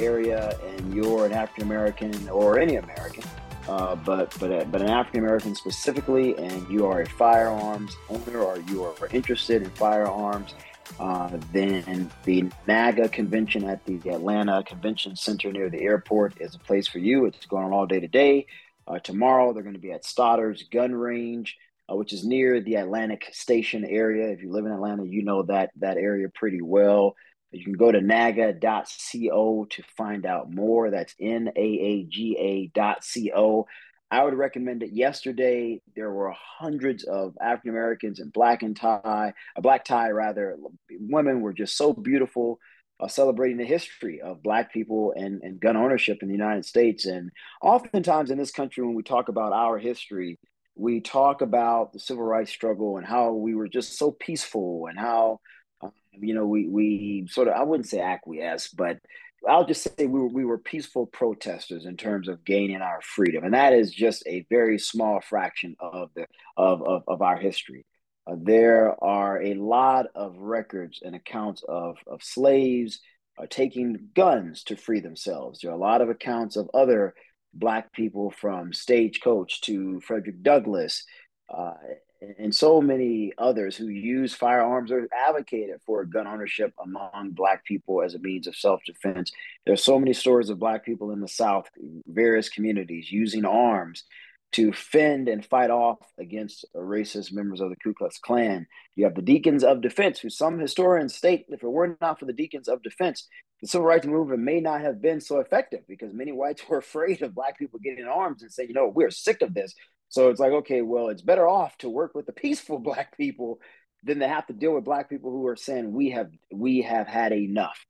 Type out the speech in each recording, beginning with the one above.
Area and you're an African American or any American, uh, but but but an African American specifically, and you are a firearms owner or you are interested in firearms, uh, then the NAAGA convention at the Atlanta Convention Center near the airport is a place for you. It's going on all day today. Uh, tomorrow they're going to be at Stoddard's Gun Range, uh, which is near the Atlantic Station area. If you live in Atlanta, you know that that area pretty well. You can go to naaga.co to find out more. That's N A A G A.co. I would recommend it. Yesterday, there were hundreds of African Americans in black and tie, a black tie rather. Women were just so beautiful, uh, celebrating the history of black people and, and gun ownership in the United States. And oftentimes in this country, when we talk about our history, we talk about the civil rights struggle and how we were just so peaceful and how you know, we we sort of I wouldn't say acquiesce, but I'll just say we were, we were peaceful protesters in terms of gaining our freedom, and that is just a very small fraction of the of of, of our history. Uh, there are a lot of records and accounts of of slaves uh, taking guns to free themselves. There are a lot of accounts of other black people from Stagecoach to Frederick Douglass uh, and so many others who use firearms or advocated for gun ownership among black people as a means of self-defense there's so many stories of black people in the south various communities using arms to fend and fight off against racist members of the Ku Klux Klan. You have the Deacons of Defense, who some historians state if it were not for the Deacons of Defense, the civil rights movement may not have been so effective because many whites were afraid of black people getting arms and saying, you know, we're sick of this. So it's like, okay, well, it's better off to work with the peaceful black people than to have to deal with black people who are saying we have we have had enough.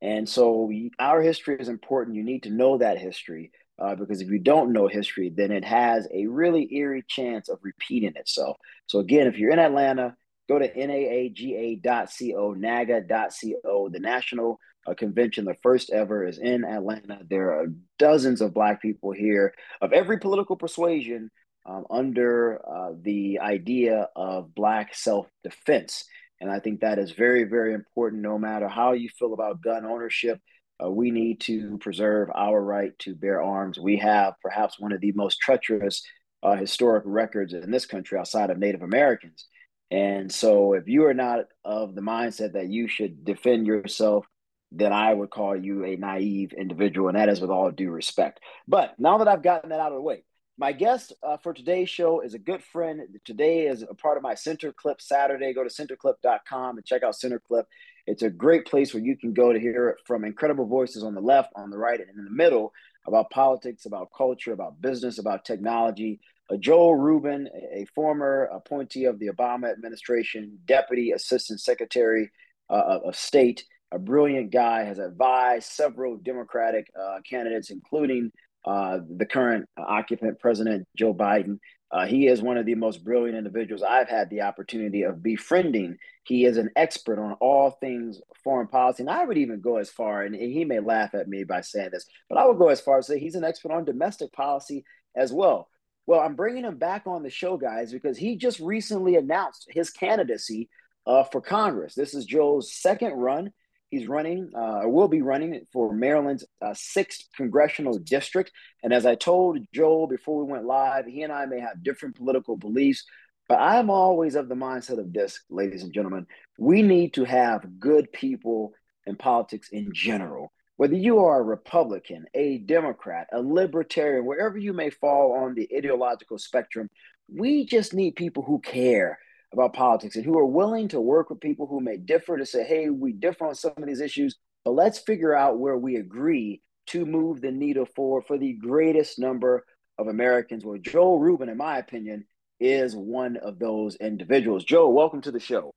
And so our history is important. You need to know that history uh, because if you don't know history, then it has a really eerie chance of repeating itself. So again, if you're in Atlanta, go to naaga.co, naga.co, the national uh, convention, the first ever, is in Atlanta. There are dozens of Black people here of every political persuasion um, under uh, the idea of Black self defense. And I think that is very, very important no matter how you feel about gun ownership. Uh, we need to preserve our right to bear arms. We have perhaps one of the most treacherous uh, historic records in this country outside of Native Americans. And so, if you are not of the mindset that you should defend yourself, then I would call you a naive individual. And that is with all due respect. But now that I've gotten that out of the way, my guest uh, for today's show is a good friend. Today is a part of my Center Clip Saturday. Go to centerclip.com and check out Center Clip. It's a great place where you can go to hear from incredible voices on the left, on the right, and in the middle about politics, about culture, about business, about technology. Uh, Joel Rubin, a, former appointee of the Obama administration, Deputy Assistant Secretary uh, of State, a brilliant guy, has advised several Democratic uh, candidates, including uh, the current occupant, President Joe Biden. Uh, he is one of the most brilliant individuals I've had the opportunity of befriending. He is an expert on all things foreign policy. And I would even go as far, and he may laugh at me by saying this, but I would go as far as say he's an expert on domestic policy as well. Well, I'm bringing him back on the show, guys, because he just recently announced his candidacy uh, for Congress. This is Joe's second run. He's running, uh, will be running for Maryland's uh, sixth congressional district. And as I told Joel before we went live, he and I may have different political beliefs, but I'm always of the mindset of this, ladies and gentlemen. We need to have good people in politics in general. Whether you are a Republican, a Democrat, a Libertarian, wherever you may fall on the ideological spectrum, we just need people who care about politics and who are willing to work with people who may differ to say, hey, we differ on some of these issues, but let's figure out where we agree to move the needle forward for the greatest number of Americans. Well, Joel Rubin, in my opinion, is one of those individuals. Joe, welcome to the show.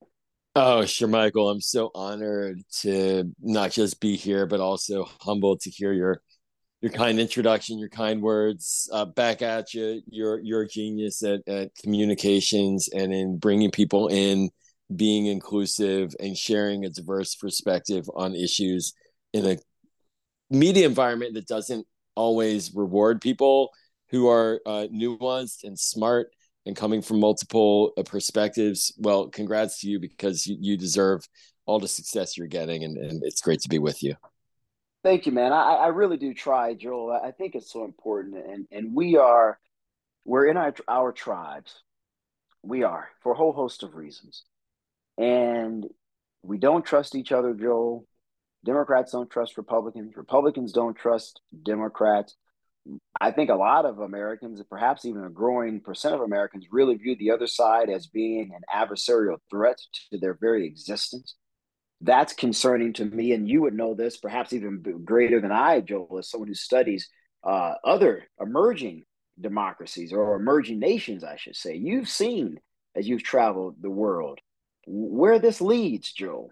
Oh, Shermichael. I'm so honored to not just be here, but also humbled to hear your your kind introduction, your kind words. Uh, back at you. You're you're a genius at, at communications and in bringing people in, being inclusive, and sharing a diverse perspective on issues in a media environment that doesn't always reward people who are uh, nuanced and smart and coming from multiple uh, perspectives. Well, congrats to you because you, you deserve all the success you're getting, and, and it's great to be with you. Thank you, man. I, I really do try, Joel. I think it's so important, and and we are we're in our our tribes. We are for a whole host of reasons, and we don't trust each other, Joel. Democrats don't trust Republicans. Republicans don't trust Democrats. I think a lot of Americans, perhaps even a growing percent of Americans, really view the other side as being an adversarial threat to their very existence. That's concerning to me, and you would know this perhaps even greater than I, Joel, as someone who studies uh, other emerging democracies or emerging nations, I should say. You've seen as you've traveled the world where this leads, Joe.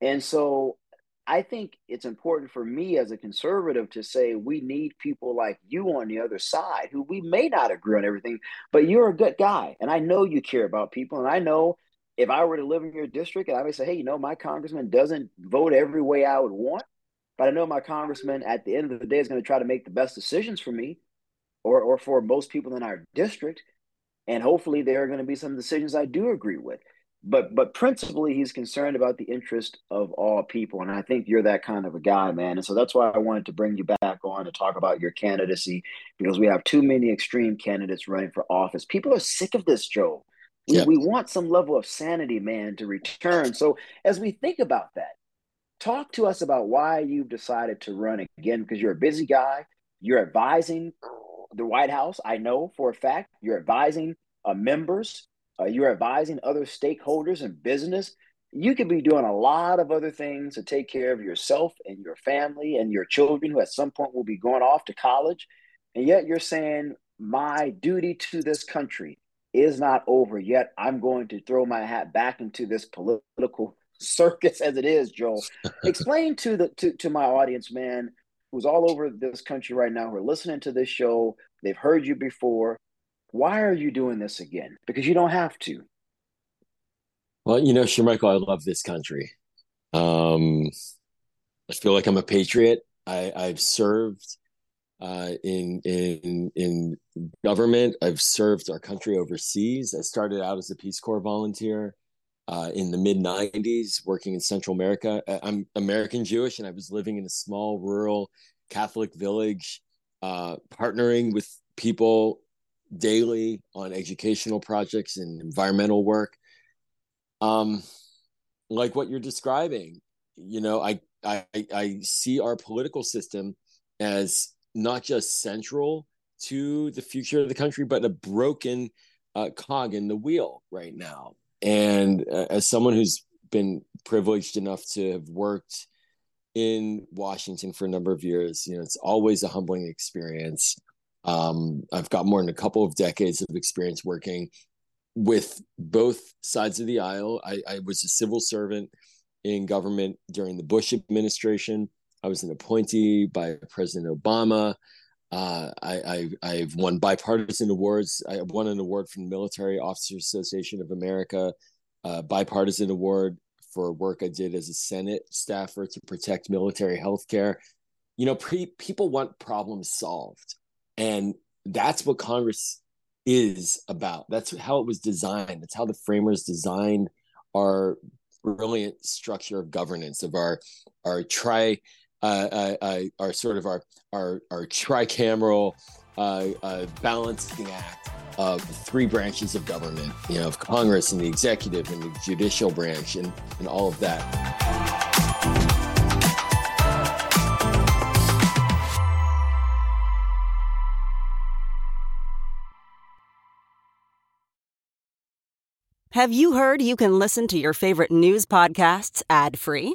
And so I think it's important for me as a conservative to say we need people like you on the other side who we may not agree on everything, but you're a good guy. And I know you care about people. And I know if I were to live in your district and I would say, hey, you know, my congressman doesn't vote every way I would want, but I know my congressman at the end of the day is going to try to make the best decisions for me or, or for most people in our district. And hopefully there are going to be some decisions I do agree with. But but principally he's concerned about the interest of all people and i think you're that kind of a guy man. And so that's why i wanted to bring you back on to talk about your candidacy because we have too many extreme candidates running for office. People are sick of this joe we, yeah. we want some level of sanity man to return. So as we think about that talk to us about why you've decided to run again because you're a busy guy. You're advising the white house i know for a fact. You're advising uh, members. Uh, you're advising other stakeholders in business, you could be doing a lot of other things to take care of yourself and your family and your children who at some point will be going off to college. And yet you're saying, my duty to this country is not over yet. I'm going to throw my hat back into this political circus as it is, Joel. Explain to the to, to my audience, man, who's all over this country right now, who are listening to this show. They've heard you before why are you doing this again? Because you don't have to. Well, you know, Michael, I love this country. Um, I feel like I'm a patriot. I, I've served uh, in in in government. I've served our country overseas. I started out as a Peace Corps volunteer uh, in the mid '90s, working in Central America. I'm American Jewish, and I was living in a small rural Catholic village, uh, partnering with people daily on educational projects and environmental work. Um, like what you're describing, you know, I I I see our political system as not just central to the future of the country, but a broken uh, cog in the wheel right now. And uh, as someone who's been privileged enough to have worked in Washington for a number of years, you know, it's always a humbling experience. Um, I've got more than a couple of decades of experience working with both sides of the aisle. I, I was a civil servant in government during the Bush administration. I was an appointee by President Obama. Uh, I, I, have won bipartisan awards. I won an award from the Military Officers Association of America, a bipartisan award for work I did as a Senate staffer to protect military health care. You know, pre- people want problems solved. And that's what Congress is about. That's how it was designed. That's how the framers designed our brilliant structure of governance of our our tri uh, uh, uh, our sort of our our our tricameral uh, uh, balancing act of three branches of government, you know, of Congress and the executive and the judicial branch and, and all of that. Have you heard you can listen to your favorite news podcasts ad free?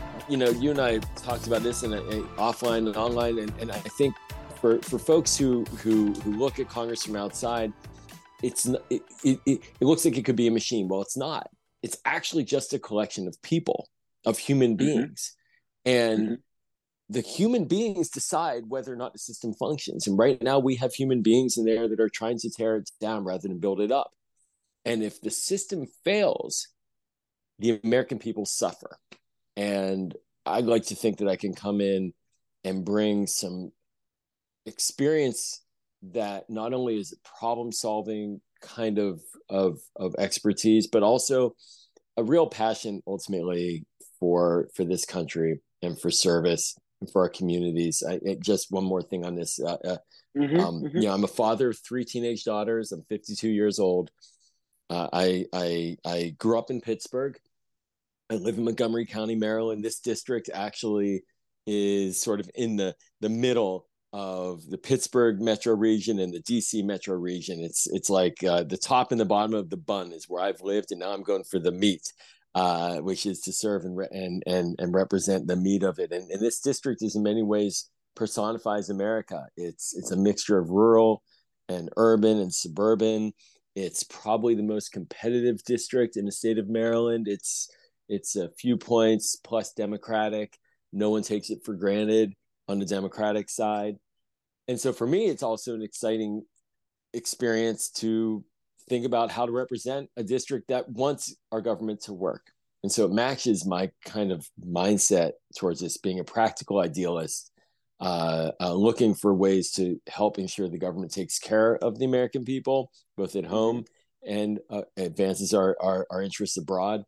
you know, you and I talked about this in a, offline and online, and, and I think for for folks who who who look at Congress from outside, it's it, it, it looks like it could be a machine. Well, it's not. It's actually just a collection of people, of human mm-hmm. beings, mm-hmm. and. Mm-hmm. The human beings decide whether or not the system functions. And right now, we have human beings in there that are trying to tear it down rather than build it up. And if the system fails, the American people suffer. And I'd like to think that I can come in and bring some experience that not only is problem solving kind of, of of expertise, but also a real passion ultimately for for this country and for service and for our communities. I, just one more thing on this. Uh, uh, mm-hmm, um, mm-hmm. You know, I'm a father of three teenage daughters. I'm 52 years old. Uh, I I I grew up in Pittsburgh. I live in Montgomery County, Maryland. This district actually is sort of in the the middle of the Pittsburgh metro region and the DC metro region. It's it's like uh, the top and the bottom of the bun is where I've lived, and now I'm going for the meat, uh, which is to serve and, re- and and and represent the meat of it. And, and this district is in many ways personifies America. It's it's a mixture of rural and urban and suburban. It's probably the most competitive district in the state of Maryland. It's it's a few points plus Democratic. No one takes it for granted on the Democratic side. And so for me, it's also an exciting experience to think about how to represent a district that wants our government to work. And so it matches my kind of mindset towards this being a practical idealist, uh, uh, looking for ways to help ensure the government takes care of the American people, both at home and uh, advances our, our, our interests abroad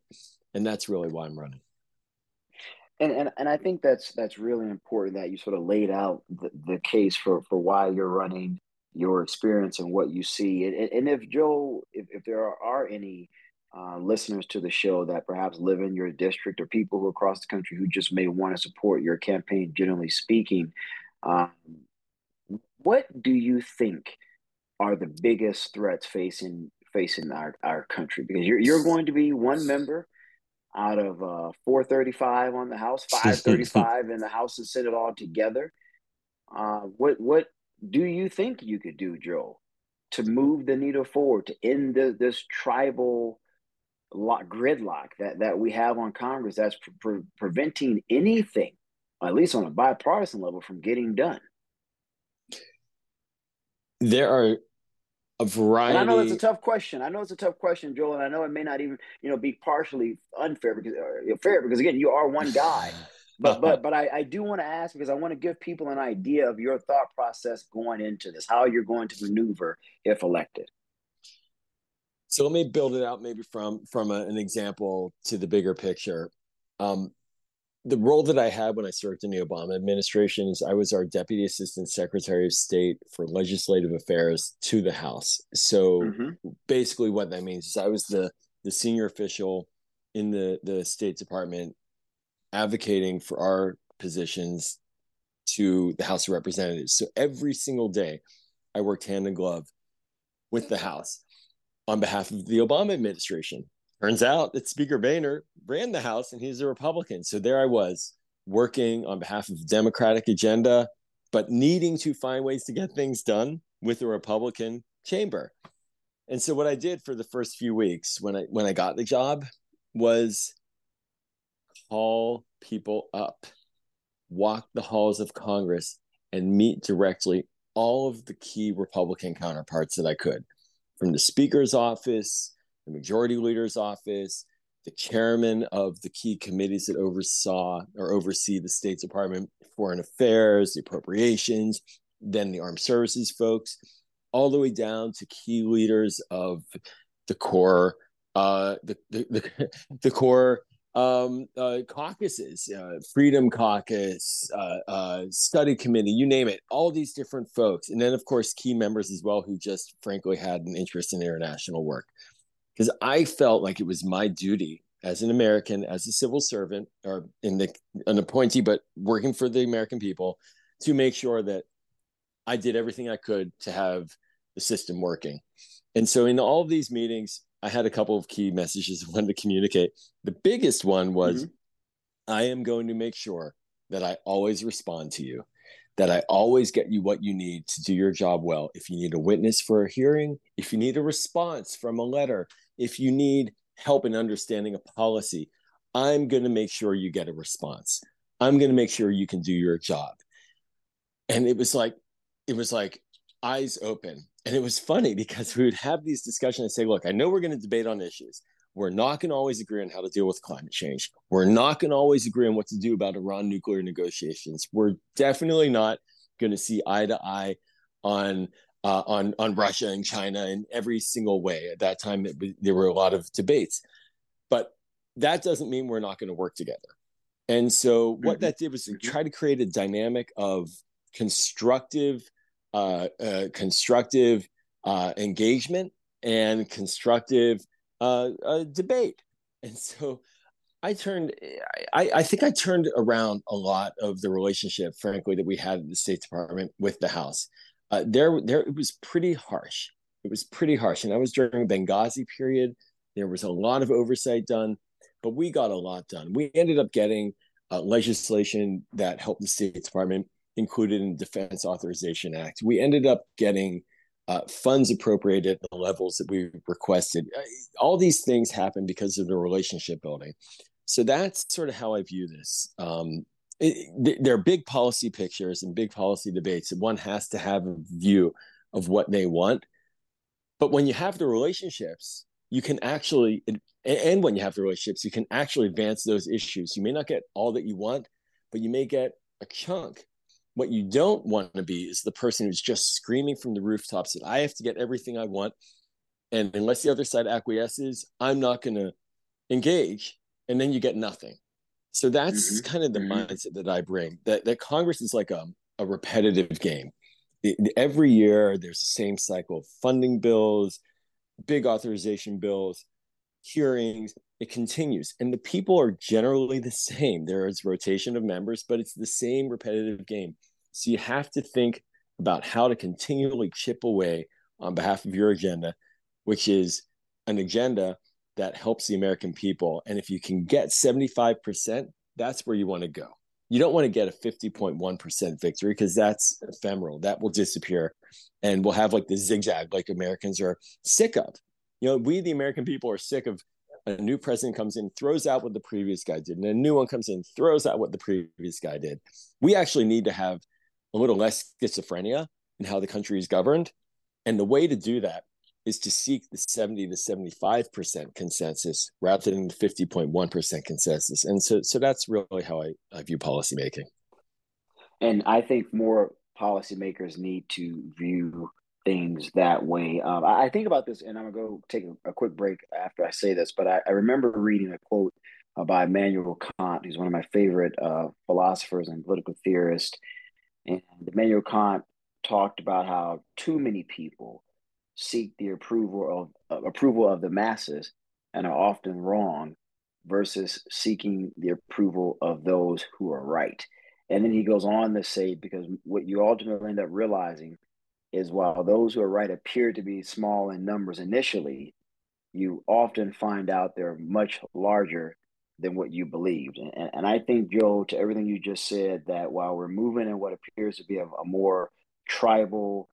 and that's really why I'm running. And, and and I think that's that's really important that you sort of laid out the, the case for for why you're running, your experience and what you see. And, and if Joe, if, if there are, any uh, listeners to the show that perhaps live in your district or people who across the country who just may want to support your campaign, generally speaking, um, what do you think are the biggest threats facing facing our, our country? Because you're you're going to be one member out of uh, 435 on the House, 535 in the House and Senate all together. Uh, what what do you think you could do, Joe, to move the needle forward to end the, this tribal lock, gridlock that that we have on Congress that's pre- pre- preventing anything, at least on a bipartisan level, from getting done? There are a variety. And I know it's a tough question. I know it's a tough question, Joel, and I know it may not even you know be partially unfair because uh, fair because again you are one guy. But but but I, I do want to ask because I want to give people an idea of your thought process going into this, how you're going to maneuver if elected. So let me build it out maybe from from a, an example to the bigger picture. Um, the role that I had when I served in the Obama administration is I was our Deputy Assistant Secretary of State for Legislative Affairs to the House. So mm-hmm. basically, what that means is I was the the senior official in the the State Department advocating for our positions to the House of Representatives. So every single day, I worked hand in glove with the House on behalf of the Obama administration. Turns out that Speaker Boehner ran the House and he's a Republican. So there I was working on behalf of the Democratic agenda, but needing to find ways to get things done with the Republican chamber. And so what I did for the first few weeks when I when I got the job was call people up, walk the halls of Congress and meet directly all of the key Republican counterparts that I could from the speaker's office, the majority leader's office, the chairman of the key committees that oversaw or oversee the State Department, Foreign Affairs, the appropriations, then the armed services folks, all the way down to key leaders of the core, uh, the, the, the, the core um, uh, caucuses, uh, Freedom Caucus, uh, uh, Study Committee, you name it, all these different folks. And then, of course, key members as well who just frankly had an interest in international work. Because I felt like it was my duty as an American, as a civil servant, or in the an appointee, but working for the American people, to make sure that I did everything I could to have the system working. And so, in all of these meetings, I had a couple of key messages I wanted to communicate. The biggest one was mm-hmm. I am going to make sure that I always respond to you, that I always get you what you need to do your job well. If you need a witness for a hearing, if you need a response from a letter, if you need help in understanding a policy, I'm going to make sure you get a response. I'm going to make sure you can do your job. And it was like, it was like eyes open and it was funny because we would have these discussions and say, look, I know we're going to debate on issues. We're not going to always agree on how to deal with climate change. We're not going to always agree on what to do about Iran nuclear negotiations. We're definitely not going to see eye to eye on uh, on on Russia and China in every single way. At that time, it, there were a lot of debates, but that doesn't mean we're not going to work together. And so, what mm-hmm. that did was to try to create a dynamic of constructive uh, uh, constructive uh, engagement and constructive uh, uh, debate. And so I turned, I, I, think I turned around a lot of the relationship, frankly, that we had at the State Department with the House. Uh, there, there, it was pretty harsh. It was pretty harsh. And that was during the Benghazi period. There was a lot of oversight done, but we got a lot done. We ended up getting legislation that helped the State Department included in the Defense Authorization Act. We ended up getting uh, funds appropriated at the levels that we requested. Uh, all these things happen because of the relationship building. So that's sort of how I view this. Um, it, there are big policy pictures and big policy debates, one has to have a view of what they want. But when you have the relationships, you can actually, and when you have the relationships, you can actually advance those issues. You may not get all that you want, but you may get a chunk what you don't want to be is the person who's just screaming from the rooftops that I have to get everything I want. And unless the other side acquiesces, I'm not going to engage. And then you get nothing. So that's mm-hmm. kind of the mm-hmm. mindset that I bring that, that Congress is like a, a repetitive game. It, every year, there's the same cycle of funding bills, big authorization bills, hearings. It continues. And the people are generally the same. There is rotation of members, but it's the same repetitive game. So you have to think about how to continually chip away on behalf of your agenda, which is an agenda that helps the American people. And if you can get 75%, that's where you want to go. You don't want to get a 50.1% victory because that's ephemeral. That will disappear and we'll have like the zigzag like Americans are sick of. You know, we, the American people, are sick of a new president comes in, throws out what the previous guy did, and a new one comes in, throws out what the previous guy did. We actually need to have a little less schizophrenia in how the country is governed. And the way to do that is to seek the 70 to 75% consensus rather than the 50.1% consensus. And so, so that's really how I, I view policymaking. And I think more policymakers need to view things that way. Um, I, I, think about this, and I'm gonna go take a, a quick break after I say this. But I, I remember reading a quote uh, by Immanuel Kant, who's one of my favorite uh, philosophers and political theorists. And Immanuel Kant talked about how too many people seek the approval of uh, approval of the masses and are often wrong, versus seeking the approval of those who are right. And then he goes on to say, because what you ultimately end up realizing is while those who are right appear to be small in numbers initially, you often find out they're much larger than what you believed. And, and I think, Joe, to everything you just said, that while we're moving in what appears to be a, a more tribal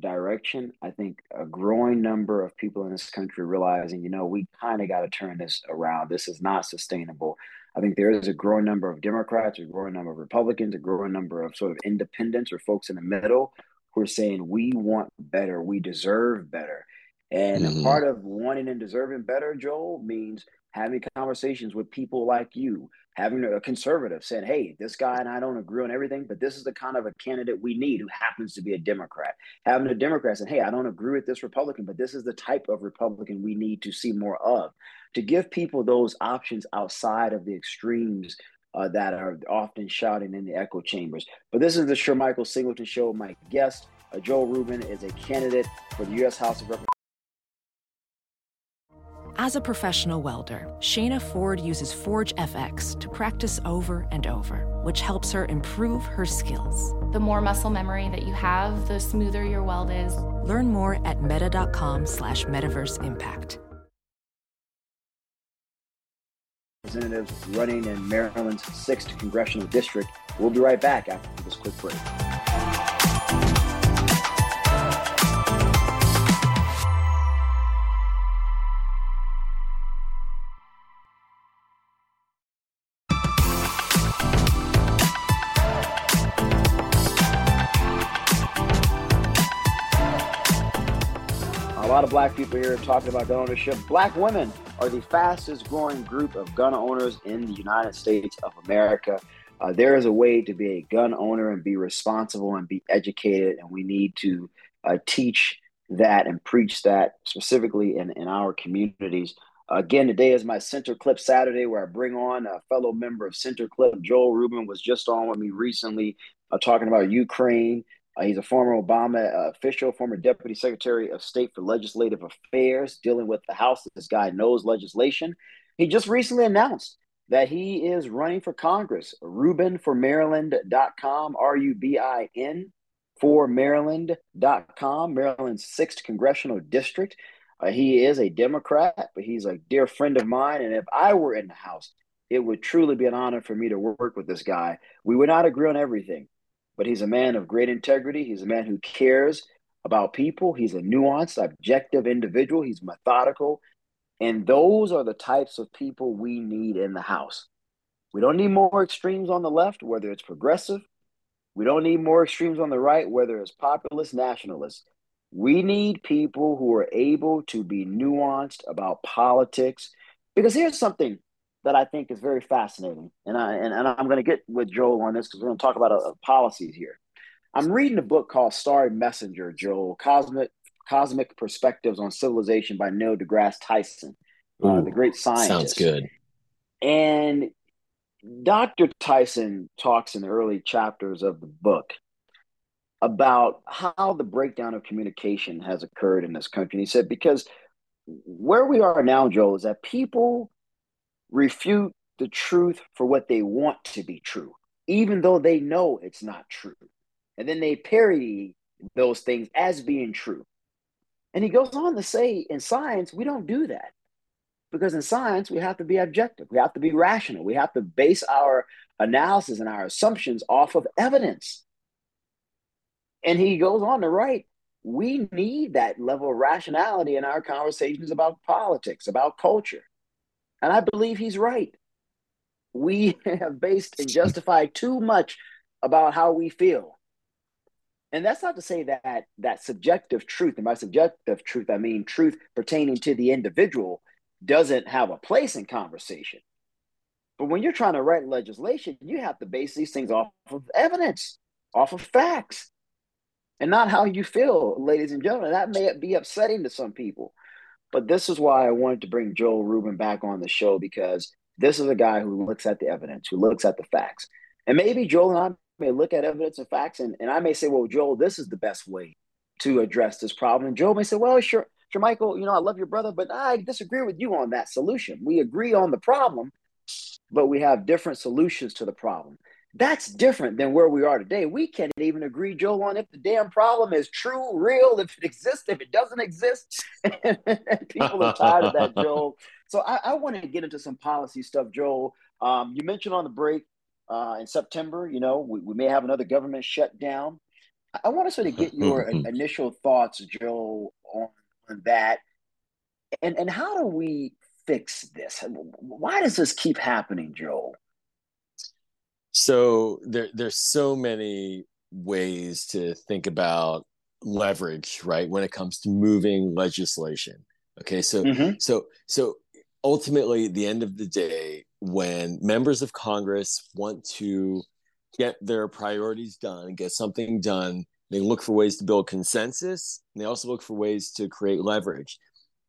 direction, I think a growing number of people in this country realizing, you know, we kind of got to turn this around. This is not sustainable. I think there is a growing number of Democrats, a growing number of Republicans, a growing number of sort of independents or folks in the middle who are saying we want better, we deserve better. And mm-hmm. part of wanting and deserving better, Joel, means having conversations with people like you, having a conservative saying, hey, this guy and I don't agree on everything, but this is the kind of a candidate we need who happens to be a Democrat. Having a Democrat saying, hey, I don't agree with this Republican, but this is the type of Republican we need to see more of. To give people those options outside of the extremes uh, that are often shouting in the echo chambers. But this is the Shermichael Singleton Show. My guest, uh, Joel Rubin, is a candidate for the U.S. House of Representatives. As a professional welder, Shayna Ford uses Forge FX to practice over and over, which helps her improve her skills. The more muscle memory that you have, the smoother your weld is. Learn more at meta.com slash metaverse impact. Representatives running in Maryland's 6th congressional district. We'll be right back after this quick break. Of black people here talking about gun ownership. Black women are the fastest growing group of gun owners in the United States of America. Uh, there is a way to be a gun owner and be responsible and be educated, and we need to uh, teach that and preach that specifically in, in our communities. Again, today is my Center Clip Saturday where I bring on a fellow member of Center Clip. Joel Rubin was just on with me recently uh, talking about Ukraine uh, he's a former Obama uh, official, former Deputy Secretary of State for Legislative Affairs, dealing with the House. This guy knows legislation. He just recently announced that he is running for Congress. Rubin for Maryland.com, R U B I N for Maryland.com, Maryland's 6th Congressional District. Uh, he is a Democrat, but he's a dear friend of mine. And if I were in the House, it would truly be an honor for me to work with this guy. We would not agree on everything, but he's a man of great integrity. He's a man who cares about people. He's a nuanced, objective individual. He's methodical. And those are the types of people we need in the House. We don't need more extremes on the left, whether it's progressive. We don't need more extremes on the right, whether it's populist, nationalist. We need people who are able to be nuanced about politics. Because here's something that I think is very fascinating. And I and, and I'm going to get with Joel on this because we're going to talk about uh, policies here. I'm reading a book called Starry Messenger, Joel Cosmic Cosmic Perspectives on Civilization by Neil deGrasse Tyson, uh, the great scientist. Sounds good. And Dr. Tyson talks in the early chapters of the book about how the breakdown of communication has occurred in this country. And he said, because where we are now, Joel, is that people refute the truth for what they want to be true, even though they know it's not true. And then they parody those things as being true. And he goes on to say in science, we don't do that. Because in science, we have to be objective, we have to be rational, we have to base our analysis and our assumptions off of evidence. And he goes on to write, we need that level of rationality in our conversations about politics, about culture. And I believe he's right. We have based and justified too much about how we feel. And that's not to say that that subjective truth, and by subjective truth, I mean truth pertaining to the individual, doesn't have a place in conversation. But when you're trying to write legislation, you have to base these things off of evidence, off of facts, and not how you feel, ladies and gentlemen. That may be upsetting to some people. But this is why I wanted to bring Joel Rubin back on the show because this is a guy who looks at the evidence, who looks at the facts. And maybe Joel and I may look at evidence and facts, and, and I may say, well, Joel, this is the best way to address this problem. And Joel may say, well, sure, sure, Michael, you know, I love your brother, but I disagree with you on that solution. We agree on the problem, but we have different solutions to the problem. That's different than where we are today. We can't even agree, Joel, on if the damn problem is true, real, if it exists, if it doesn't exist. People are tired of that, Joel. So I, I want to get into some policy stuff, Joel. Um, you mentioned on the break uh, in September, you know, we, we, may have another government shutdown. I want to sort of get your initial thoughts, Joel, on, on that. And, and how do we fix this? Why does this keep happening, Joel? So there, there's so many ways to think about leverage, right? When it comes to moving legislation. Okay, so Mhm. so so ultimately, at the end of the day, when members of Congress want to get their priorities done, get something done, they look for ways to build consensus, and they also look for ways to create leverage.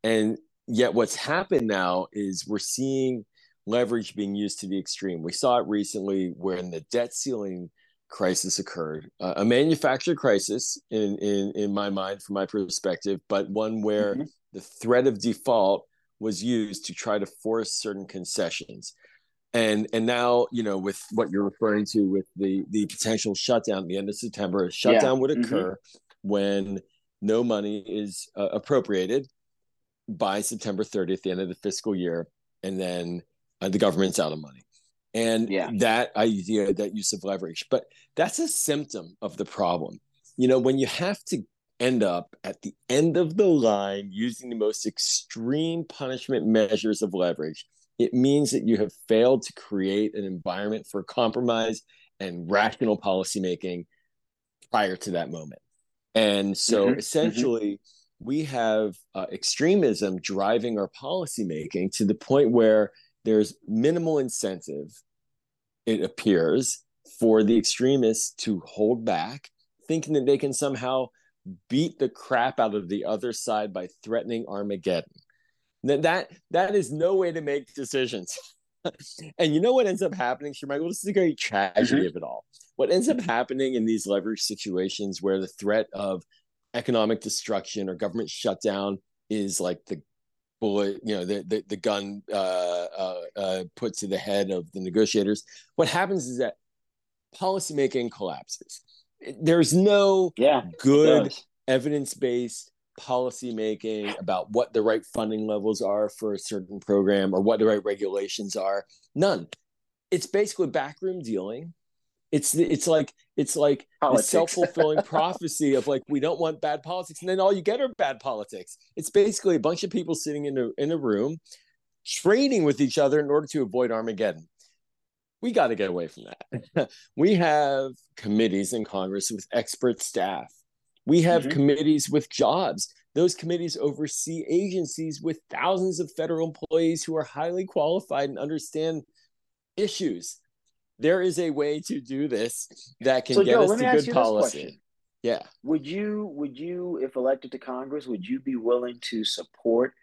And yet, what's happened now is we're seeing leverage being used to the extreme. We saw it recently when the debt ceiling crisis occurred, uh, a manufactured crisis in, in in my mind, from my perspective, but one where Mhm. the threat of default was used to try to force certain concessions. And and now you know with what you're referring to with the the potential shutdown at the end of September, a shutdown would Mhm. occur when no money is uh, appropriated by September 30th, the end of the fiscal year, and then uh, the government's out of money. And Yeah. that idea, that use of leverage, but that's a symptom of the problem. You know, when you have to end up at the end of the line using the most extreme punishment measures of leverage, it means that you have failed to create an environment for compromise and rational policymaking prior to that moment. And so Mhm, mhm. essentially, we have uh, extremism driving our policymaking to the point where there's minimal incentive, it appears, for the extremists to hold back, thinking that they can somehow beat the crap out of the other side by threatening Armageddon. That that, that is no way to make decisions. and you know what ends up happening, Shermichael? This is the great tragedy mm-hmm. of it all. What ends up happening in these leverage situations where the threat of economic destruction or government shutdown is like the bullet, you know, the the, the gun uh, uh, uh, put to the head of the negotiators. What happens is that policymaking collapses. There's no Yeah. good evidence-based policymaking about what the right funding levels are for a certain program or what the right regulations are none it's basically backroom dealing it's it's like it's like Politics. the self-fulfilling prophecy of like we don't want bad politics and then all you get are bad politics it's basically a bunch of people sitting in a in a room trading with each other in order to avoid armageddon we got to get away from that we have committees in congress with expert staff we have Mhm. committees with jobs. Those committees oversee agencies with thousands of federal employees who are highly qualified and understand issues. There is a way to do this that can So, get Joe, us to good policy. Yeah. Would you, would you, if elected to Congress, would you be willing to support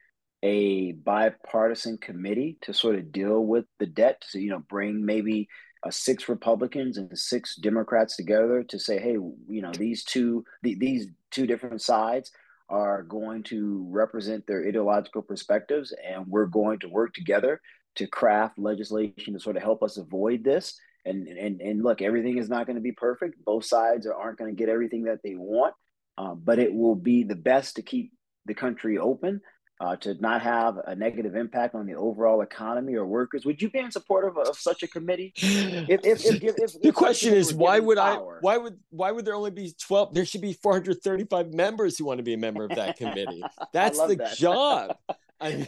a bipartisan committee to sort of deal with the debt? To you know, bring maybe uh, six Republicans and six Democrats together to say, hey, you know, these two, the, these two different sides are going to represent their ideological perspectives, and we're going to work together to craft legislation to sort of help us avoid this. And and and look, everything is not going to be perfect. Both sides aren't going to get everything that they want, um, but it will be the best to keep the country open, uh, to not have a negative impact on the overall economy or workers. Would you be in support of, of such a committee? If, if, if, the question is why would power- I why would why would there only be 12 there should be 435 members who want to be a member of that committee. That's the that. job. I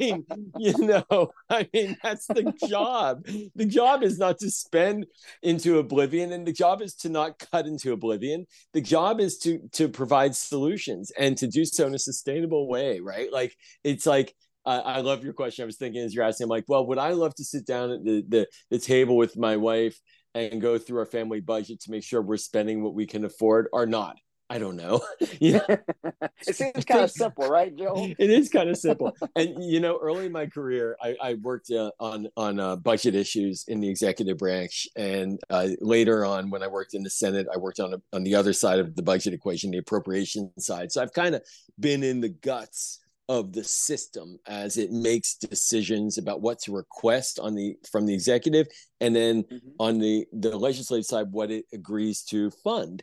mean, you know, I mean, that's the job. The job is not to spend into oblivion, and the job is to not cut into oblivion. The job is to to provide solutions and to do so in a sustainable way, right? Like it's like I I love your question. I was thinking as you're asking, I'm like, well, would I love to sit down at the, the the table with my wife and go through our family budget to make sure we're spending what we can afford or not? I don't know. know, it seems kind of simple, right, Joe? it is kind of simple. And you know, early in my career, I, I worked uh, on on uh, budget issues in the executive branch, and uh, later on, when I worked in the Senate, I worked on a, on the other side of the budget equation, the appropriation side. So I've kind of been in the guts of the system as it makes decisions about what to request on the from the executive, and then Mhm. on the the legislative side, what it agrees to fund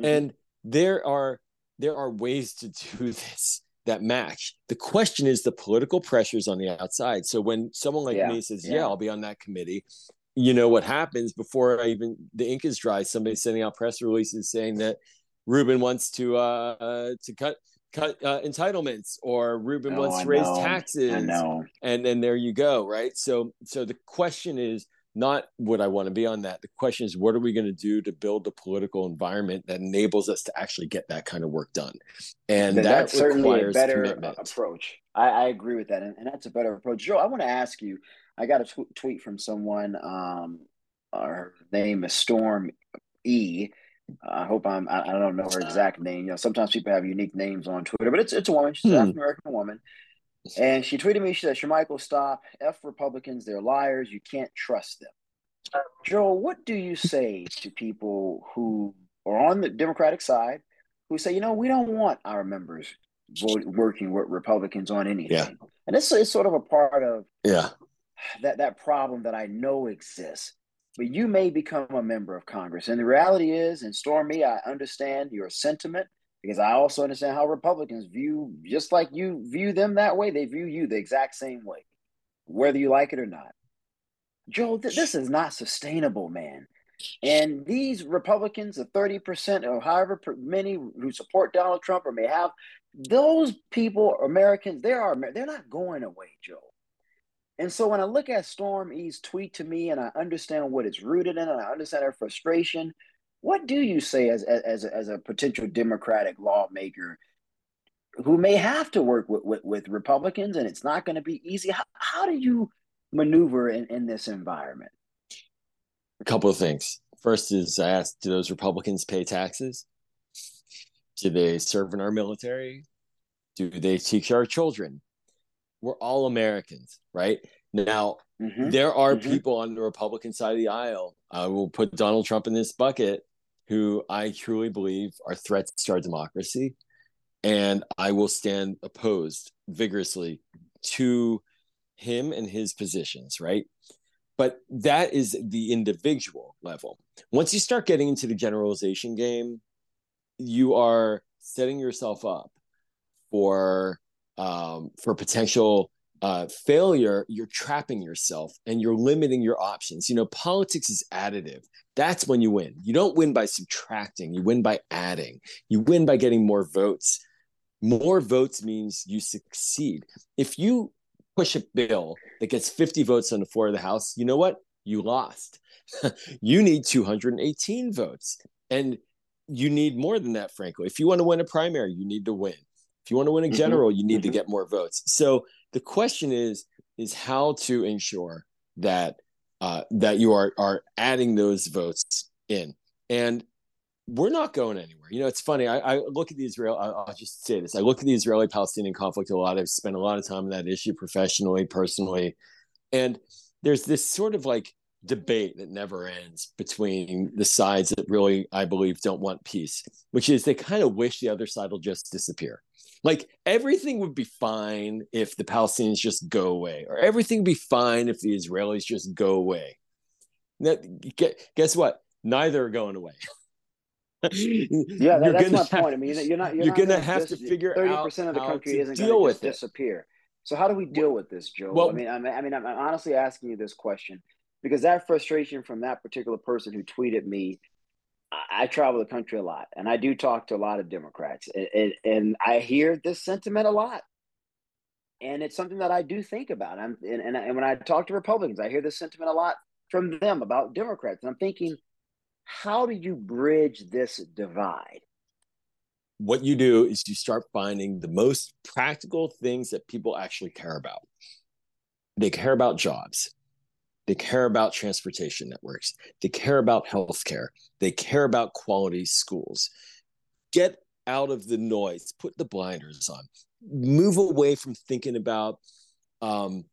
Mhm. and there are there are ways to do this that match the question is the political pressures on the outside so when someone like Yeah, me says yeah. yeah. i'll be on that committee you know what happens before i even the ink is dry somebody's sending out press releases saying that Rubin wants to uh, uh to cut cut uh, entitlements or Rubin Oh, wants I to raise taxes I know. and then there you go right so so the question is not what I want to be on that. The question is, what are we going to do to build the political environment that enables us to actually get that kind of work done? And that that's certainly a better commitment. approach. I, I, agree with that, and, and, that's a better approach. Joe, I want to ask you. I got a tw- tweet from someone. Um, her name is Storm E. I hope I'm. I, I don't know her exact name. You know, sometimes people have unique names on Twitter, but it's it's a woman. She's hmm. an African American woman, and she tweeted me. She said, "Shermichael, stop. F Republicans. They're liars. You can't trust them." Joel, what do you say to people who are on the Democratic side who say, you know, we don't want our members vote, working with Republicans on anything? Yeah. And this is sort of a part of yeah that that problem that I know exists but you may become a member of Congress. And the reality is, and Stormy, I understand your sentiment because I also understand how Republicans view, just like you view them that way, they view you the exact same way, whether you like it or not. Joe, th- this is not sustainable, man. And these Republicans, the 30% or however many who support Donald Trump or may have, those people, Americans, they are they're not going away, Joe. And so when I look at Stormy's tweet to me and I understand what it's rooted in and I understand her frustration, what do you say as as as a potential Democratic lawmaker who may have to work with, with, with Republicans and it's not going to be easy? How, how do you maneuver in, in this environment? A couple of things. First is I asked, do those Republicans pay taxes? Do they serve in our military? Do they teach our children? we're all Americans, right? Now, mm-hmm. there are mm-hmm. people on the Republican side of the aisle. I will put Donald Trump in this bucket, who I truly believe are threats to our democracy. And I will stand opposed vigorously to him and his positions, right? But that is the individual level. Once you start getting into the generalization game, you are setting yourself up for um, for potential uh, failure, you're trapping yourself and you're limiting your options. You know, politics is additive. That's when you win. You don't win by subtracting, you win by adding. You win by getting more votes. More votes means you succeed. If you push a bill that gets 50 votes on the floor of the House, you know what? You lost. you need 218 votes. And you need more than that, frankly. If you want to win a primary, you need to win. If you want to win in mm-hmm. general, mm-hmm. you need mm-hmm. to get more votes. So the question is is how to ensure that uh, that you are are adding those votes in, and we're not going anywhere. You know, it's funny. I, I look at the Israel. I'll, I'll just say this. I look at the Israeli-Palestinian conflict a lot. I've spent a lot of time on that issue professionally, personally, and there's this sort of like debate that never ends between the sides that really, I believe, don't want peace, which is they kind of wish the other side will just disappear. Like everything would be fine if the Palestinians just go away, or everything would be fine if the Israelis just go away. That, guess what? Neither are going away. yeah, that, that's my have, point. I mean, you're not. You're, you're going to have to figure 30 out 30% of the country isn't going to just disappear. So how do we deal with this, Joe? Well, I mean, I mean, I mean, I'm honestly asking you this question because that frustration from that particular person who tweeted me I travel the country a lot, and I do talk to a lot of Democrats, and, and, I hear this sentiment a lot, and it's something that I do think about. I'm, and, and, and when I talk to Republicans, I hear this sentiment a lot from them about Democrats, and I'm thinking, how do you bridge this divide? What you do is you start finding the most practical things that people actually care about. They care about jobs. They care about transportation networks. They care about healthcare. They care about quality schools. Get out of the noise, put the blinders on, move away from thinking about, um,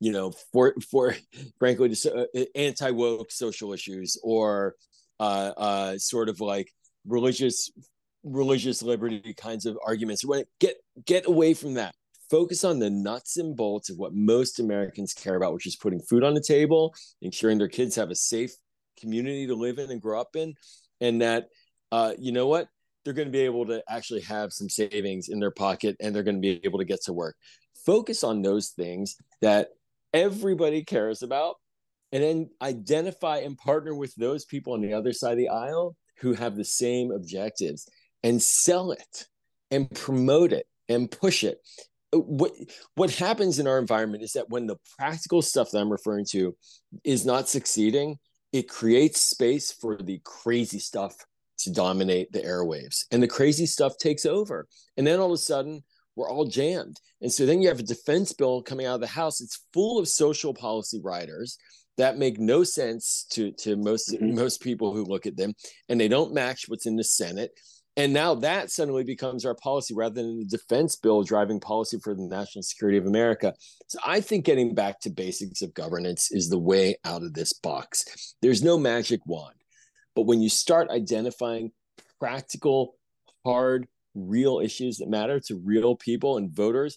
you know, for for frankly, just, uh, anti woke social issues or uh, uh, sort of like religious religious liberty kinds of arguments. Get get away from that focus on the nuts and bolts of what most Americans care about, which is putting food on the table, ensuring their kids have a safe community to live in and grow up in, and that uh, you know what? They're going to be able to actually have some savings in their pocket and they're going to be able to get to work. Focus on those things that everybody cares about, and then identify and partner with those people on the other side of the aisle who have the same objectives and sell it and promote it and push it what what happens in our environment is that when the practical stuff that I'm referring to is not succeeding, it creates space for the crazy stuff to dominate the airwaves, and the crazy stuff takes over, and then all of a sudden we're all jammed. And so then you have a defense bill coming out of the House. It's full of social policy riders that make no sense to to most mm-hmm. most people who look at them, and they don't match what's in the Senate. And now that suddenly becomes our policy rather than the defense bill driving policy for the national security of America. So I think getting back to basics of governance is the way out of this box. There's no magic wand. But when you start identifying practical, hard, real issues that matter to real people and voters,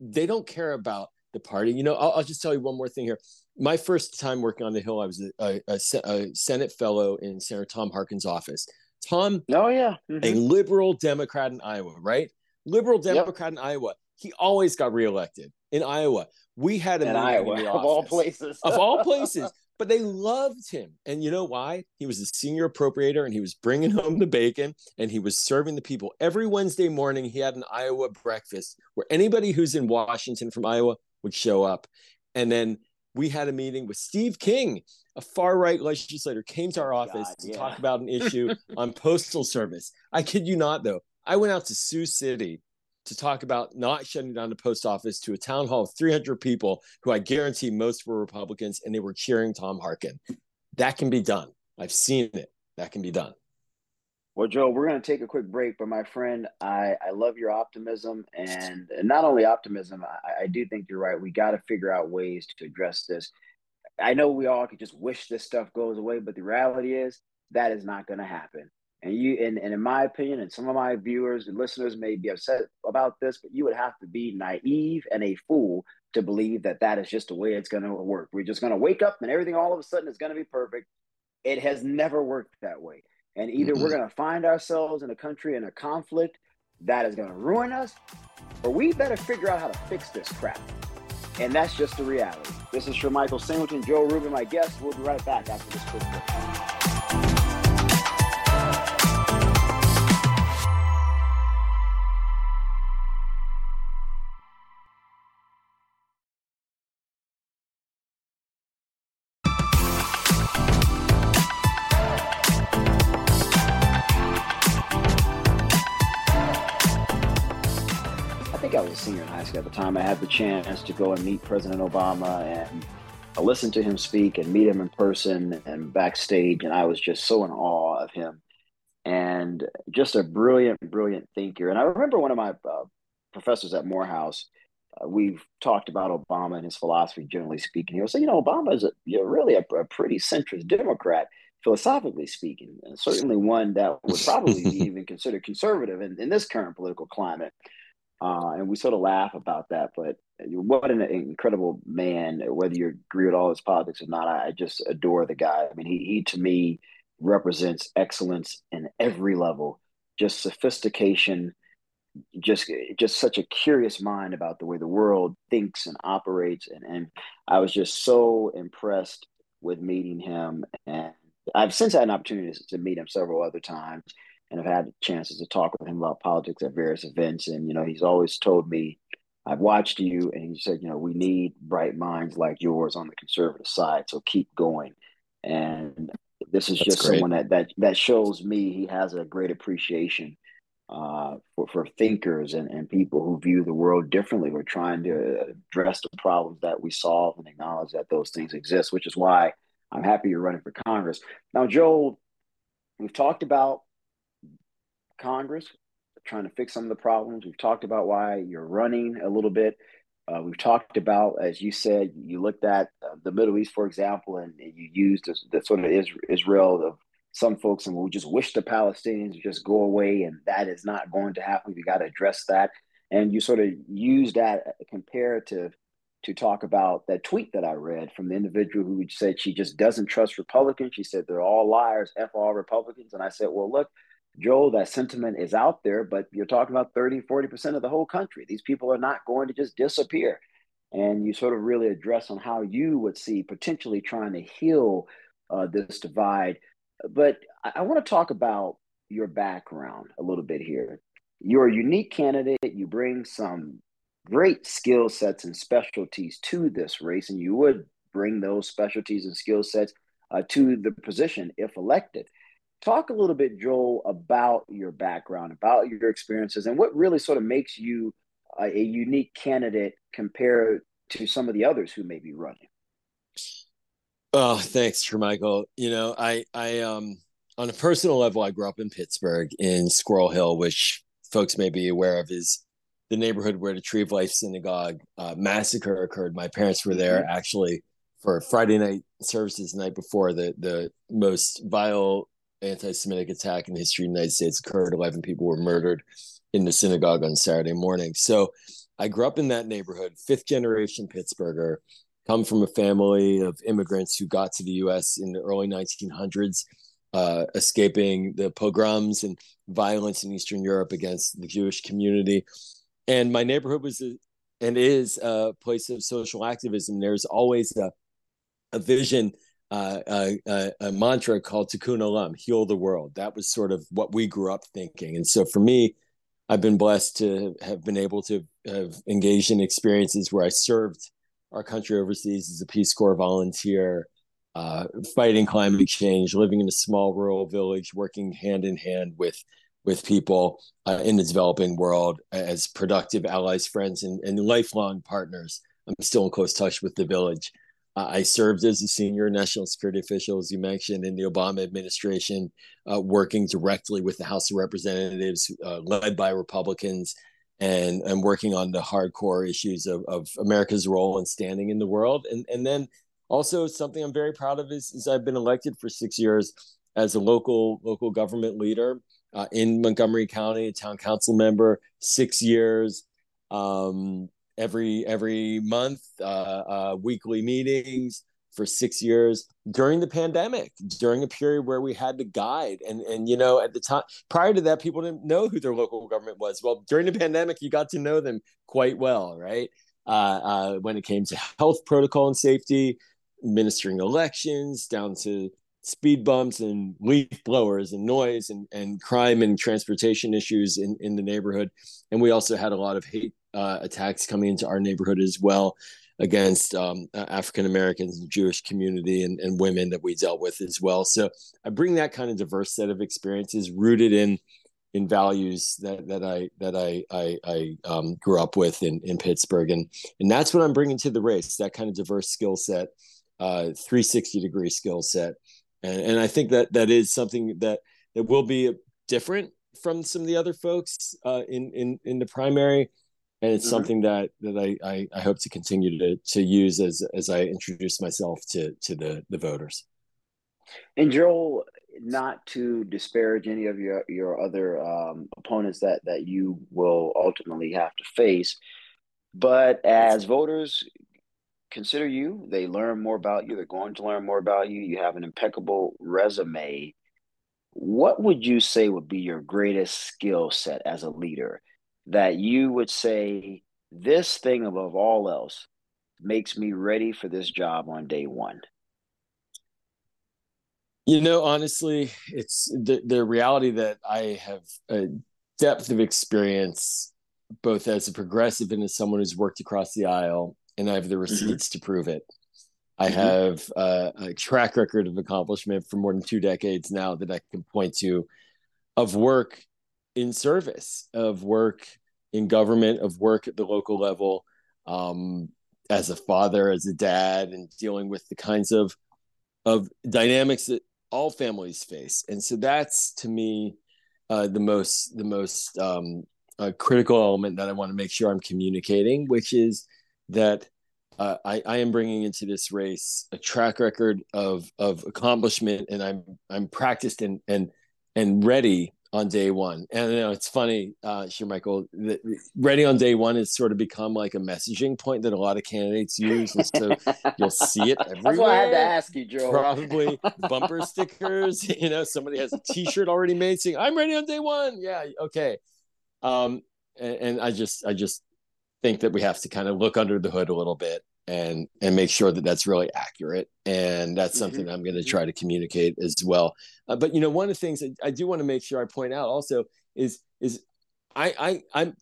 they don't care about the party. You know, I'll, I'll just tell you one more thing here. My first time working on the Hill, I was a, a, a Senate fellow in Senator Tom Harkin's office Tom, oh yeah, mm-hmm. a liberal Democrat in Iowa, right? Liberal Democrat yep. in Iowa. He always got reelected in Iowa. We had him in, Iowa, in of all places, of all places. But they loved him, and you know why? He was a senior appropriator, and he was bringing home the bacon, and he was serving the people every Wednesday morning. He had an Iowa breakfast where anybody who's in Washington from Iowa would show up, and then we had a meeting with Steve King, a far right legislator, came to our office God, to yeah. talk about an issue on postal service. I kid you not, though. I went out to Sioux City to talk about not shutting down the post office to a town hall of 300 people who I guarantee most were Republicans and they were cheering Tom Harkin. That can be done. I've seen it. That can be done. Well, Joe, we're going to take a quick break, but my friend, I, I love your optimism and, not only optimism, I, I do think you're right. We got to figure out ways to address this. I know we all could just wish this stuff goes away, but the reality is that is not going to happen. And you, and, and in my opinion, and some of my viewers and listeners may be upset about this, but you would have to be naive and a fool to believe that that is just the way it's going to work. We're just going to wake up and everything all of a sudden is going to be perfect. It has never worked that way. And either mm-hmm. we're going to find ourselves in a country in a conflict that is going to ruin us, or we better figure out how to fix this crap. And that's just the reality. This is Shermichael Singleton, Joe Rubin, my guest. We'll be right back after this quick break. Senior in high school at the time. I had the chance to go and meet President Obama and listen to him speak and meet him in person and backstage. And I was just so in awe of him and just a brilliant, brilliant thinker. And I remember one of my uh, professors at Morehouse. Uh, we've talked about Obama and his philosophy, generally speaking. He was saying, you know, Obama is a, you know, really a, a pretty centrist Democrat philosophically speaking, and certainly one that would probably be even considered conservative in, in this current political climate. Uh, and we sort of laugh about that, but what an incredible man. Whether you agree with all his politics or not, I, I just adore the guy. I mean, he, he to me represents excellence in every level, just sophistication, just just such a curious mind about the way the world thinks and operates. And, and I was just so impressed with meeting him. And I've since had an opportunity to meet him several other times and I've had chances to talk with him about politics at various events. And, you know, he's always told me, I've watched you, and he said, you know, we need bright minds like yours on the conservative side. So keep going. And this is That's just great. someone that, that that shows me he has a great appreciation uh, for, for thinkers and, and people who view the world differently. We're trying to address the problems that we solve and acknowledge that those things exist, which is why I'm happy you're running for Congress. Now, Joel, we've talked about Congress, trying to fix some of the problems. We've talked about why you're running a little bit. Uh, we've talked about, as you said, you looked at uh, the Middle East, for example, and, you used the, the sort of Israel of some folks, and we just wish the Palestinians would just go away, and that is not going to happen. We got to address that. And you sort of use that comparative to talk about that tweet that I read from the individual who said she just doesn't trust Republicans. She said they're all liars, F all Republicans. And I said, well, look, Joel, that sentiment is out there, but you're talking about 30, 40% of the whole country. These people are not going to just disappear. And you sort of really address on how you would see potentially trying to heal uh, this divide. But I, I want to talk about your background a little bit here. You're a unique candidate. You bring some great skill sets and specialties to this race, and you would bring those specialties and skill sets uh, to the position if elected. Talk a little bit, Joel, about your background, about your experiences, and what really sort of makes you a, a unique candidate compared to some of the others who may be running. Oh, thanks, Michael. You know, I, I, um, on a personal level, I grew up in Pittsburgh in Squirrel Hill, which folks may be aware of is the neighborhood where the Tree of Life Synagogue uh, massacre occurred. My parents were there mm-hmm. actually for Friday night services the night before the the most vile anti-Semitic attack in the history of the United States occurred. Eleven people were murdered in the synagogue on Saturday morning. So I grew up in that neighborhood, fifth generation Pittsburgher, come from a family of immigrants who got to the U.S. in the early 1900s, uh, escaping the pogroms and violence in Eastern Europe against the Jewish community. And my neighborhood was a, and is a place of social activism. There's always a, a vision, uh, a, a, a, mantra called Tikkun Olam, heal the world. That was sort of what we grew up thinking. And so for me, I've been blessed to have been able to have engaged in experiences where I served our country overseas as a Peace Corps volunteer, uh, fighting climate change, living in a small rural village, working hand in hand with with people uh, in the developing world as productive allies, friends, and, and lifelong partners. I'm still in close touch with the village. Uh, I served as a senior national security official, as you mentioned, in the Obama administration, uh, working directly with the House of Representatives, uh, led by Republicans, and, and working on the hardcore issues of, of America's role and standing in the world. And, and then also something I'm very proud of is, is I've been elected for six years as a local local government leader uh, in Montgomery County, town council member, six years. Um, every every month, uh, uh, weekly meetings for six years during the pandemic, during a period where we had to guide. And and you know, at the time prior to that, people didn't know who their local government was. Well, during the pandemic, you got to know them quite well, right? Uh, uh, when it came to health protocol and safety, ministering elections, down to speed bumps and leaf blowers and noise and, and crime and transportation issues in, in the neighborhood. And we also had a lot of hate uh, attacks coming into our neighborhood as well against um, African Americans and Jewish community and, and women that we dealt with as well. So I bring that kind of diverse set of experiences rooted in in values that that I that I I, I um, grew up with in in Pittsburgh, and and that's what I'm bringing to the race. That kind of diverse skill set, uh, 360 degree skill set, and and I think that that is something that that will be different from some of the other folks uh, in in in the primary and it's mm-hmm. something that that I, I, I hope to continue to to use as as I introduce myself to to the the voters. And Joel, not to disparage any of your your other um, opponents that that you will ultimately have to face, but as voters consider you, they learn more about you. They're going to learn more about you. You have an impeccable resume. What would you say would be your greatest skill set as a leader? That you would say this thing above all else makes me ready for this job on day one? You know, honestly, it's the, the reality that I have a depth of experience, both as a progressive and as someone who's worked across the aisle, and I have the mm-hmm. receipts mm-hmm. to prove it. I mm-hmm. have uh, a track record of accomplishment for more than two decades now that I can point to of work in service of work in government, of work at the local level, um, as a father, as a dad, and dealing with the kinds of of dynamics that all families face. And so that's to me uh, the most the most um, uh, critical element that I want to make sure I'm communicating, which is that uh, I, I, am bringing into this race a track record of of accomplishment, and I'm I'm practiced and and and ready on day one. And you know, it's funny, uh, sure, Michael, that ready on day one has sort of become like a messaging point that a lot of candidates use. And so you'll see it everywhere. That's why I had to ask you, Joe. Probably bumper stickers. You know, somebody has a t-shirt already made saying, I'm ready on day one. Yeah. Okay. Um, and, and I just, I just think that we have to kind of look under the hood a little bit and and make sure that that's really accurate and that's mm-hmm. something mm-hmm. i'm going to try to communicate as well uh, but you know one of the things i do want to make sure i point out also is is i i i'm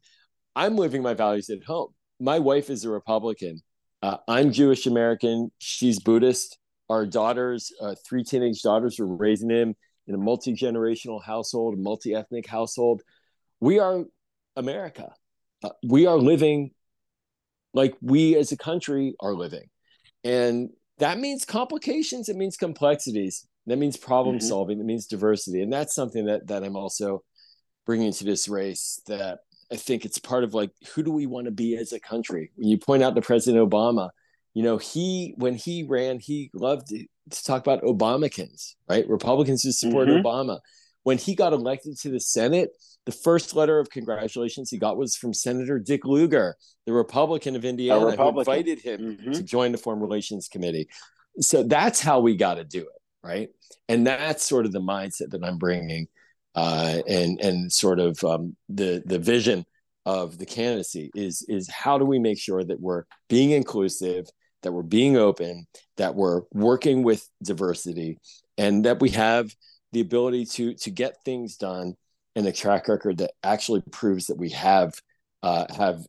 i'm living my values at home my wife is a Republican. Uh, I'm Jewish American. She's Buddhist. Our daughters, uh, three teenage daughters, were raising him in a multi generational household, multi ethnic household. We are America. Uh, we are living like we as a country are living. And that means complications, it means complexities, that means problem mm-hmm. solving, it means diversity. And that's something that, that I'm also bringing to this race that I think it's part of like, who do we want to be as a country? When you point out the President Obama, you know, he, when he ran, he loved to, to talk about Obamacans, right? Republicans who support mm-hmm. Obama. When he got elected to the Senate, the first letter of congratulations he got was from Senator Dick Lugar, the Republican of Indiana, Republican. who invited him mm-hmm. to join the Foreign Relations Committee. So that's how we got to do it, right? And that's sort of the mindset that I'm bringing, uh, and and sort of um, the the vision of the candidacy is is how do we make sure that we're being inclusive, that we're being open, that we're working with diversity, and that we have the ability to to get things done and a track record that actually proves that we have uh, have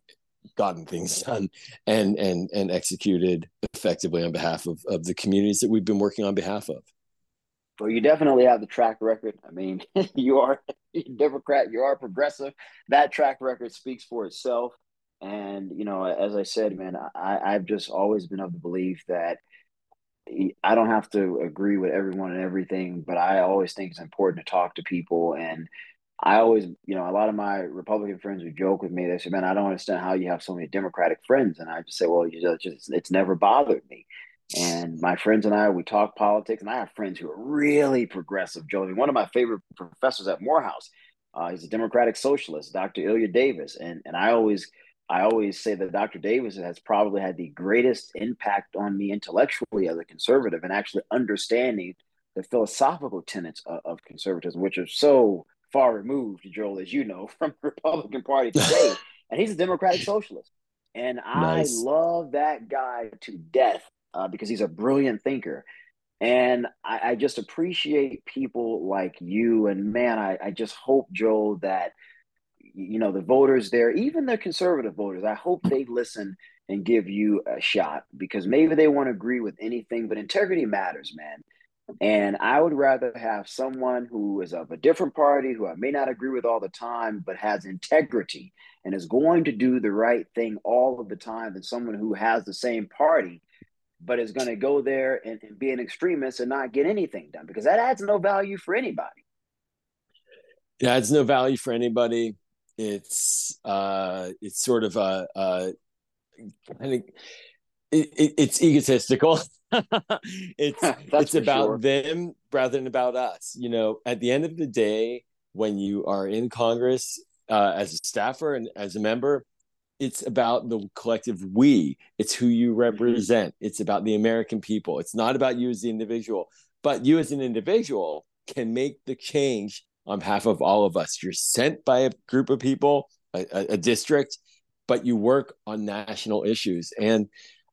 gotten things done and and and executed effectively on behalf of, of the communities that we've been working on behalf of. Well, you definitely have the track record. I mean, you are Democrat, you are progressive. That track record speaks for itself. And you know, as I said, man, I, I've just always been of the belief that I don't have to agree with everyone and everything, but I always think it's important to talk to people and I always, you know, a lot of my Republican friends would joke with me. They say, "Man, I don't understand how you have so many Democratic friends." And I just say, "Well, you just it's never bothered me." And my friends and I, we talk politics, and I have friends who are really progressive. Joe, I mean, one of my favorite professors at Morehouse, uh, he's a Democratic socialist, Dr. Ilya Davis, and and I always, I always say that Dr. Davis has probably had the greatest impact on me intellectually as a conservative, and actually understanding the philosophical tenets of, of conservatism, which are so far removed, Joel, as you know, from the Republican Party today. and he's a Democratic socialist. And I nice. love that guy to death uh, because he's a brilliant thinker. And I, I, just appreciate people like you. And man, I, I just hope, Joel, that, you know, the voters there, even the conservative voters, I hope they listen and give you a shot because maybe they won't agree with anything, but integrity matters, man. And I would rather have someone who is of a different party, who I may not agree with all the time, but has integrity and is going to do the right thing all of the time than someone who has the same party, but is going to go there and, and be an extremist and not get anything done because that adds no value for anybody. It adds no value for anybody. It's uh, it's sort of a, a I think it, it, it's egotistical. it's it's about sure. them rather than about us. You know, at the end of the day, when you are in Congress uh, as a staffer and as a member, it's about the collective we. It's who you mm-hmm. represent. It's about the American people. It's not about you as the individual, but you as an individual can make the change on behalf of all of us. You're sent by a group of people, a, a, a district, but you work on national issues and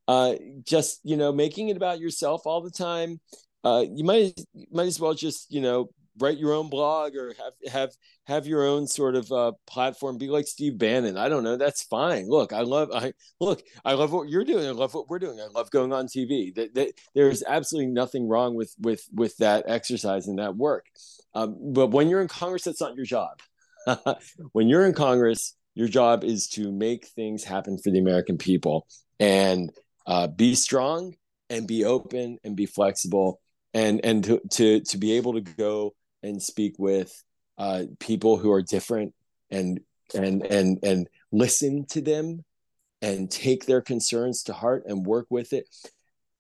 uh, just you know making it about yourself all the time. Uh, you might might as well just you know write your own blog or have have have your own sort of uh, platform. Be like steve bannon. I don't know. That's fine. Look i love i look i love what you're doing. I love what we're doing. I love going on tv that, that there's absolutely nothing wrong with with with that exercise and that work. Um, but when you're in congress that's not your job. When you're in congress your job is to make things happen for the american people. And uh, be strong and be open and be flexible and and to to, to be able to go and speak with uh, people who are different and and and and listen to them and take their concerns to heart and work with it.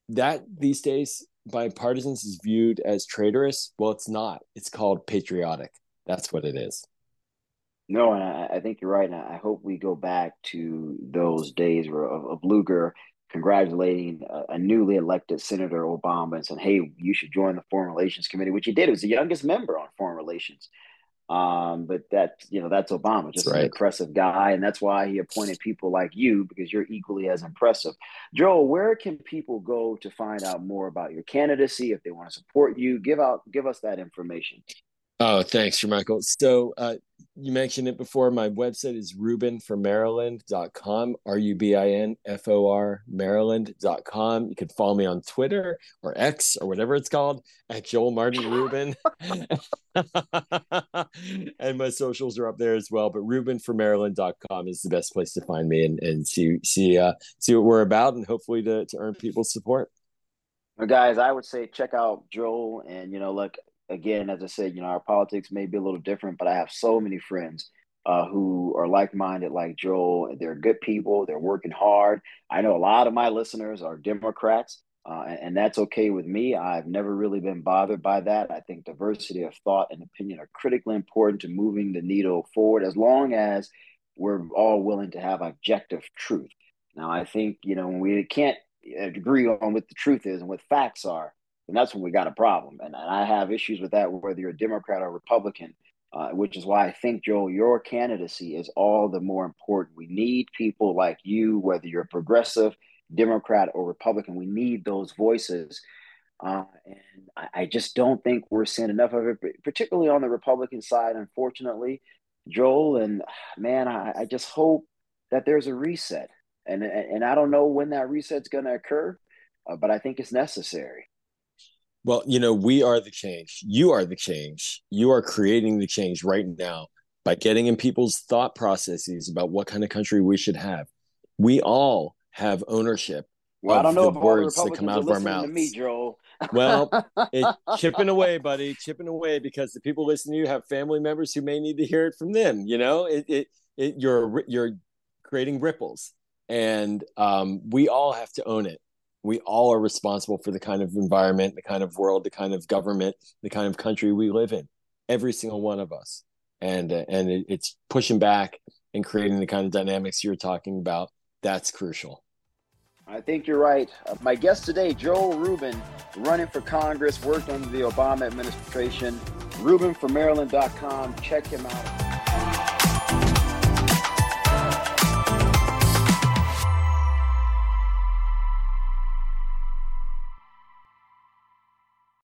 That these days by partisans is viewed as traitorous. Well it's not. It's called patriotic. That's what it is. No and i, I think you're right. And i hope we go back to those days of, of lugar congratulating a, a, newly elected Senator Obama and saying, "Hey, you should join the Foreign Relations Committee," which he did. He was the youngest member on Foreign Relations. Um, but that you know that's Obama, just right. an impressive guy, and that's why he appointed people like you because you're equally as impressive. Joel, where can people go to find out more about your candidacy if they want to support you? Give out, give us that information. Oh, thanks, Michael. So uh, you mentioned it before. My website is rubinformaryland.com, R-U-B-I-N-F-O-R Maryland.com. You can follow me on Twitter or X or whatever it's called at Joel Martin Rubin. and my socials are up there as well. But rubinformaryland.com is the best place to find me and, and see see uh, see what we're about and hopefully to, to earn people's support. Well, guys, I would say check out Joel and you know, look, again, as I said, you know, our politics may be a little different, but I have so many friends uh, who are like minded, like Joel. They're good people. They're working hard. I know a lot of my listeners are Democrats, uh, and, and, that's okay with me. I've never really been bothered by that. I think diversity of thought and opinion are critically important to moving the needle forward as long as we're all willing to have objective truth. Now, I think, you know, we can't agree on what the truth is and what facts are, and that's when we got a problem. And, and I have issues with that, whether you're a Democrat or Republican, uh, which is why I think, Joel, your candidacy is all the more important. We need people like you, whether you're a progressive, Democrat, or Republican. We need those voices. Uh, and I, I, just don't think we're seeing enough of it, particularly on the Republican side, unfortunately, Joel. And man, I, I just hope that there's a reset. And, and I don't know when that reset's going to occur, uh, but I think it's necessary. Well, you know, we are the change. You are the change. You are creating the change right now by getting in people's thought processes about what kind of country we should have. We all have ownership. Well, I don't know if words that come out of our mouths. Me, Joel. well, it, chipping away, buddy, chipping away, because the people listening to you have family members who may need to hear it from them. You know, it, it, it you're you're creating ripples, and um, we all have to own it we all are responsible for the kind of environment, the kind of world, the kind of government, the kind of country we live in. Every single one of us, and uh, and it, it's pushing back and creating the kind of dynamics you're talking about. That's crucial. I think you're right. Uh, my guest today, Joel Rubin, running for Congress, worked under the Obama administration. RubinForMaryland.com. Check him out.